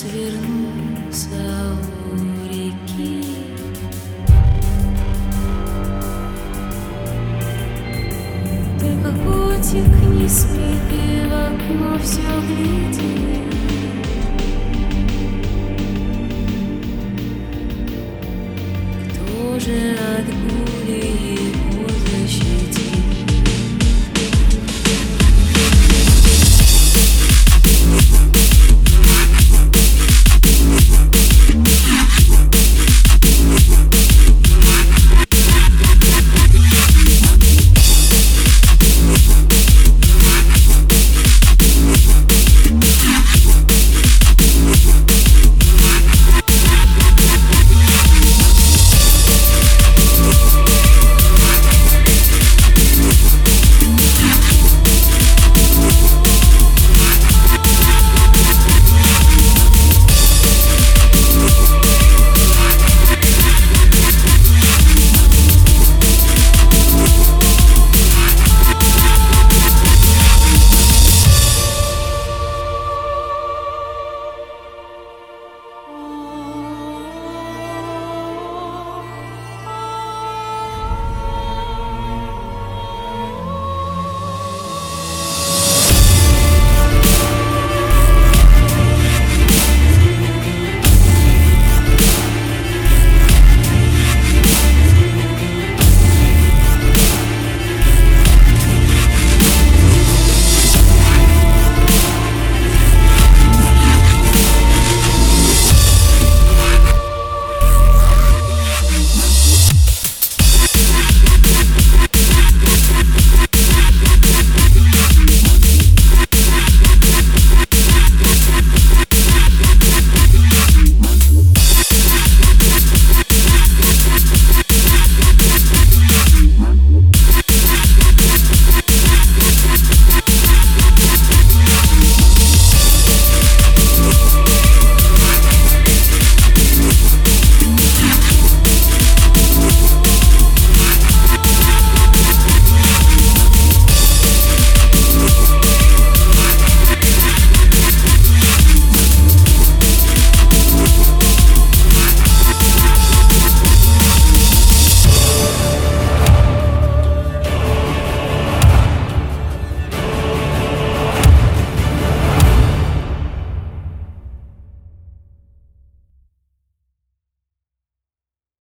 свернуться у реки. ты как котик не спит и в окно все глядит. Кто же